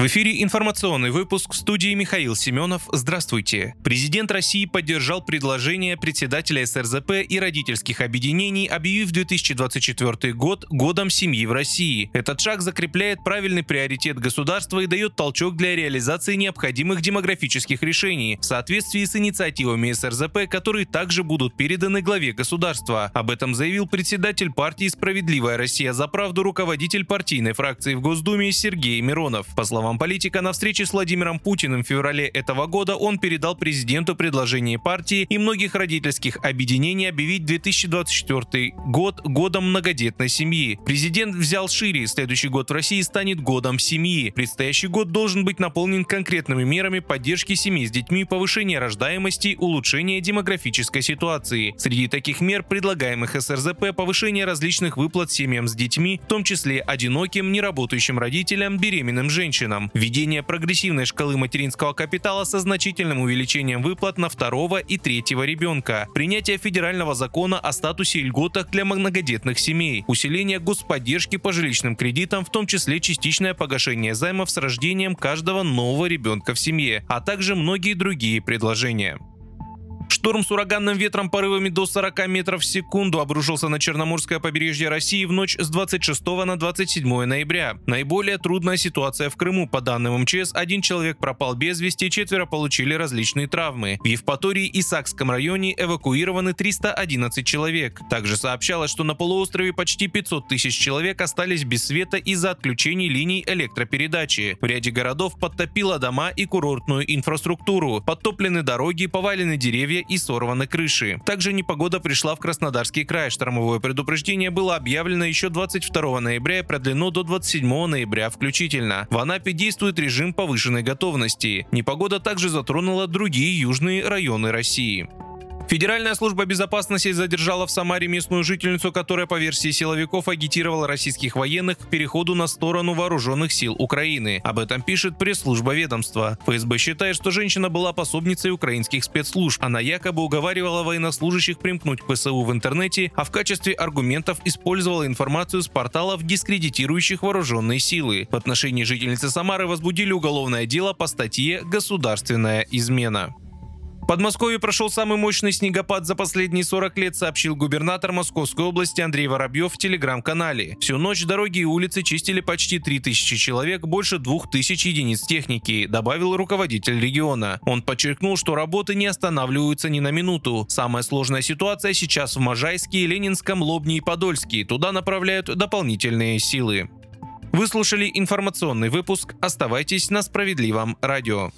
В эфире информационный выпуск в студии Михаил Семенов. Здравствуйте. Президент России поддержал предложение председателя СРЗП и родительских объединений, объявив 2024 год годом семьи в России. Этот шаг закрепляет правильный приоритет государства и дает толчок для реализации необходимых демографических решений в соответствии с инициативами СРЗП, которые также будут переданы главе государства. Об этом заявил председатель партии «Справедливая Россия за правду» руководитель партийной фракции в Госдуме Сергей Миронов. По словам словам политика, на встрече с Владимиром Путиным в феврале этого года он передал президенту предложение партии и многих родительских объединений объявить 2024 год годом многодетной семьи. Президент взял шире. Следующий год в России станет годом семьи. Предстоящий год должен быть наполнен конкретными мерами поддержки семей с детьми, повышения рождаемости, улучшения демографической ситуации. Среди таких мер, предлагаемых СРЗП, повышение различных выплат семьям с детьми, в том числе одиноким, неработающим родителям, беременным женщинам регионам, введение прогрессивной шкалы материнского капитала со значительным увеличением выплат на второго и третьего ребенка, принятие федерального закона о статусе и льготах для многодетных семей, усиление господдержки по жилищным кредитам, в том числе частичное погашение займов с рождением каждого нового ребенка в семье, а также многие другие предложения. Шторм с ураганным ветром порывами до 40 метров в секунду обрушился на Черноморское побережье России в ночь с 26 на 27 ноября. Наиболее трудная ситуация в Крыму. По данным МЧС, один человек пропал без вести, четверо получили различные травмы. В Евпатории и Сакском районе эвакуированы 311 человек. Также сообщалось, что на полуострове почти 500 тысяч человек остались без света из-за отключений линий электропередачи. В ряде городов подтопило дома и курортную инфраструктуру. Подтоплены дороги, повалены деревья и сорваны крыши. Также непогода пришла в Краснодарский край. Штормовое предупреждение было объявлено еще 22 ноября и продлено до 27 ноября включительно. В Анапе действует режим повышенной готовности. Непогода также затронула другие южные районы России. Федеральная служба безопасности задержала в Самаре местную жительницу, которая по версии силовиков агитировала российских военных к переходу на сторону вооруженных сил Украины. Об этом пишет пресс-служба ведомства. ФСБ считает, что женщина была пособницей украинских спецслужб. Она якобы уговаривала военнослужащих примкнуть к ПСУ в интернете, а в качестве аргументов использовала информацию с порталов, дискредитирующих вооруженные силы. В отношении жительницы Самары возбудили уголовное дело по статье «Государственная измена». Подмосковье прошел самый мощный снегопад за последние 40 лет, сообщил губернатор Московской области Андрей Воробьев в телеграм-канале. Всю ночь дороги и улицы чистили почти 3000 человек, больше 2000 единиц техники, добавил руководитель региона. Он подчеркнул, что работы не останавливаются ни на минуту. Самая сложная ситуация сейчас в Можайске, Ленинском, Лобне и Подольске. Туда направляют дополнительные силы. Вы слушали информационный выпуск. Оставайтесь на справедливом радио.